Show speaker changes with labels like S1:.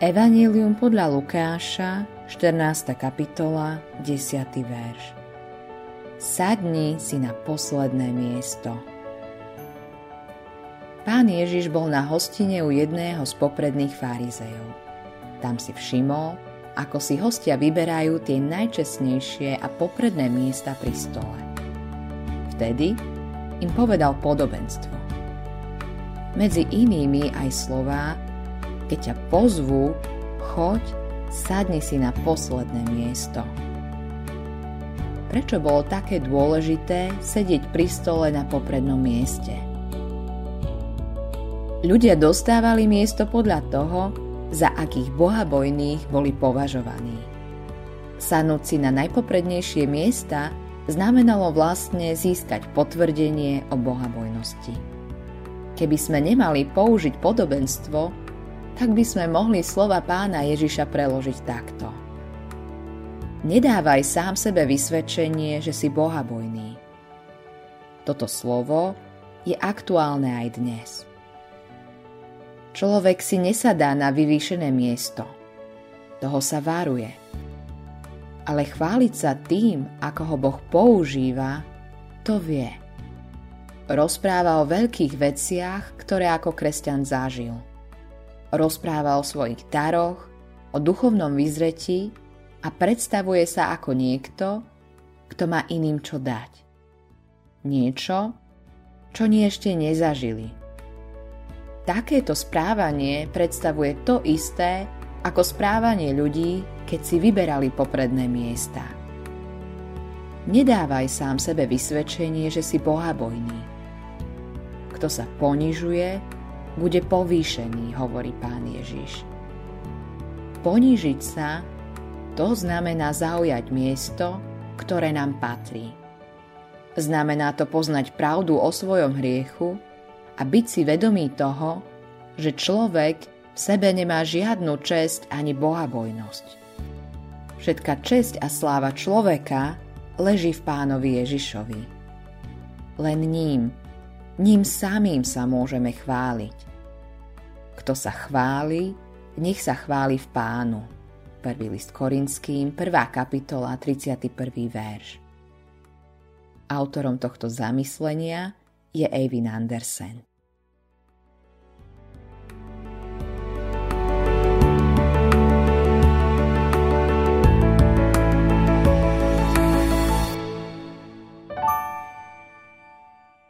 S1: Evangelium podľa Lukáša, 14. kapitola, 10. verš. Sadni si na posledné miesto. Pán Ježiš bol na hostine u jedného z popredných farizejov. Tam si všimol, ako si hostia vyberajú tie najčestnejšie a popredné miesta pri stole. Vtedy im povedal podobenstvo. Medzi inými aj slová, keď ťa pozvú, choď, sadni si na posledné miesto. Prečo bolo také dôležité sedieť pri stole na poprednom mieste? Ľudia dostávali miesto podľa toho, za akých bohabojných boli považovaní. Sadnúť si na najpoprednejšie miesta znamenalo vlastne získať potvrdenie o bohabojnosti. Keby sme nemali použiť podobenstvo, tak by sme mohli slova pána Ježiša preložiť takto. Nedávaj sám sebe vysvedčenie, že si bohabojný. Toto slovo je aktuálne aj dnes. Človek si nesadá na vyvýšené miesto. Toho sa varuje – ale chváliť sa tým, ako ho Boh používa, to vie. Rozpráva o veľkých veciach, ktoré ako kresťan zažil. Rozpráva o svojich daroch, o duchovnom vyzretí a predstavuje sa ako niekto, kto má iným čo dať. Niečo, čo nie ešte nezažili. Takéto správanie predstavuje to isté, ako správanie ľudí, keď si vyberali popredné miesta. Nedávaj sám sebe vysvedčenie, že si bohabojný. Kto sa ponižuje, bude povýšený, hovorí pán Ježiš. Ponížiť sa, to znamená zaujať miesto, ktoré nám patrí. Znamená to poznať pravdu o svojom hriechu a byť si vedomý toho, že človek v sebe nemá žiadnu česť ani bohabojnosť. Všetka česť a sláva človeka leží v pánovi Ježišovi. Len ním, ním samým sa môžeme chváliť. Kto sa chváli, nech sa chváli v pánu. Prvý list Korinským, 1. kapitola, 31. verš. Autorom tohto zamyslenia je Eivin Andersen.